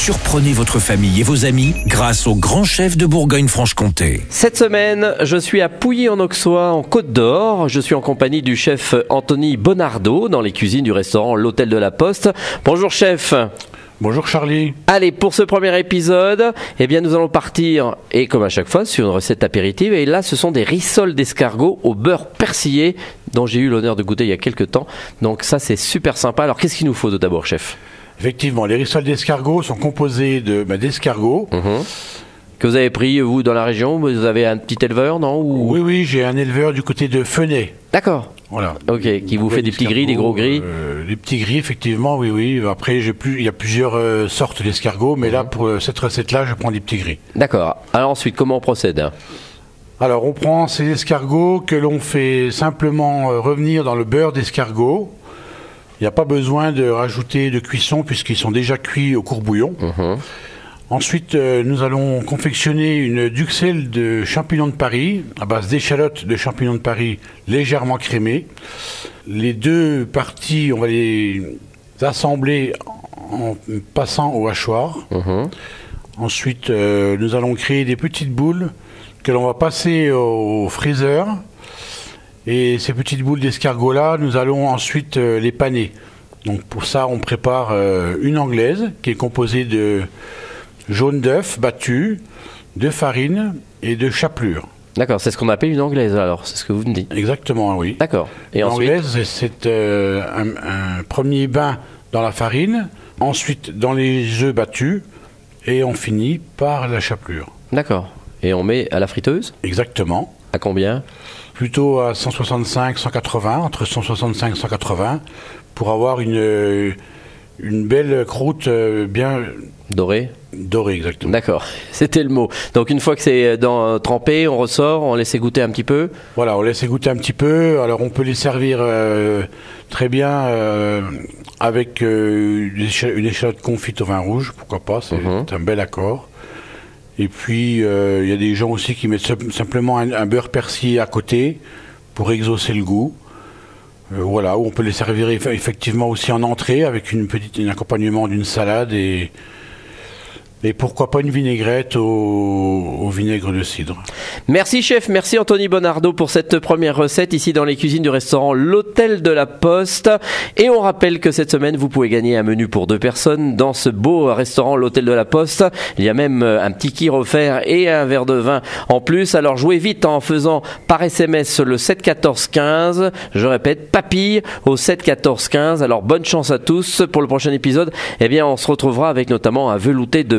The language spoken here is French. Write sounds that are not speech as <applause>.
Surprenez votre famille et vos amis grâce au grand chef de Bourgogne-Franche-Comté. Cette semaine, je suis à Pouilly-en-Auxois, en Côte d'Or. Je suis en compagnie du chef Anthony Bonardo dans les cuisines du restaurant L'Hôtel de la Poste. Bonjour chef. Bonjour Charlie. Allez, pour ce premier épisode, eh bien, nous allons partir, et comme à chaque fois, sur une recette apéritive. Et là, ce sont des rissoles d'escargot au beurre persillé, dont j'ai eu l'honneur de goûter il y a quelques temps. Donc ça, c'est super sympa. Alors, qu'est-ce qu'il nous faut d'abord, chef? Effectivement, les rissoles d'escargot sont composées de bah, d'escargots. Mhm. Que vous avez pris, vous, dans la région Vous avez un petit éleveur, non Ou- Oui, oui, j'ai un éleveur du côté de Fenay. D'accord. Voilà. Ok, qui vous fait des petits gris, des gros gris Euh, Les petits gris, effectivement, oui, oui. Après, j'ai plus, il y a plusieurs euh, sortes d'escargots, mais Mhm. là, pour euh, cette recette-là, je prends des petits gris. D'accord. Alors ensuite, comment on procède Alors, on prend ces escargots que l'on fait simplement revenir dans le beurre d'escargot. Il n'y a pas besoin de rajouter de cuisson puisqu'ils sont déjà cuits au courbouillon. Mhm. Ensuite, euh, nous allons confectionner une duxelle de champignons de Paris à base d'échalotes de champignons de Paris légèrement crémées. Les deux parties, on va les assembler en passant au hachoir. Mhm. Ensuite, euh, nous allons créer des petites boules que l'on va passer au freezer. Et ces petites boules d'escargot-là, nous allons ensuite euh, les paner. Donc pour ça, on prépare euh, une anglaise qui est composée de jaune d'œuf battu, de farine et de chapelure. D'accord, c'est ce qu'on appelle une anglaise alors, c'est ce que vous me dites. Exactement, oui. D'accord. Et ensuite L'anglaise, c'est- c'est euh, un, un premier bain dans la farine, ensuite dans les œufs battus, et on finit par la chapelure. D'accord. Et on met à la friteuse? Exactement. À combien Plutôt à 165, 180, entre 165 et 180, pour avoir une, euh, une belle croûte euh, bien Doré dorée, exactement. D'accord, <laughs> c'était le mot. Donc une fois que c'est dans, trempé, on ressort, on laisse goûter un petit peu. Voilà, on laisse goûter un petit peu. Alors on peut les servir euh, très bien euh, avec euh, une écha- une échalote confite au vin rouge, pourquoi pas, c'est Mhm. c'est un bel accord. Et puis euh, il y a des gens aussi qui mettent sim- simplement un, beurre persillé à côté pour exaucer le goût. Euh, voilà, ou on peut les servir eff- effectivement aussi en entrée avec une petite, un accompagnement d'une salade et, et pourquoi pas une vinaigrette au, vinaigre de cidre. Merci chef, merci Anthony Bonardo pour cette première recette ici dans les cuisines du restaurant L'Hôtel de la Poste. Et on rappelle que cette semaine, vous pouvez gagner un menu pour deux personnes dans ce beau restaurant L'Hôtel de la Poste. Il y a même euh, un petit kir offert et un verre de vin en plus. Alors jouez vite en faisant par SMS le 7 14 15. Je répète, papille au 7 14 15. Alors bonne chance à tous pour le prochain épisode. Eh bien, on se retrouvera avec notamment un velouté de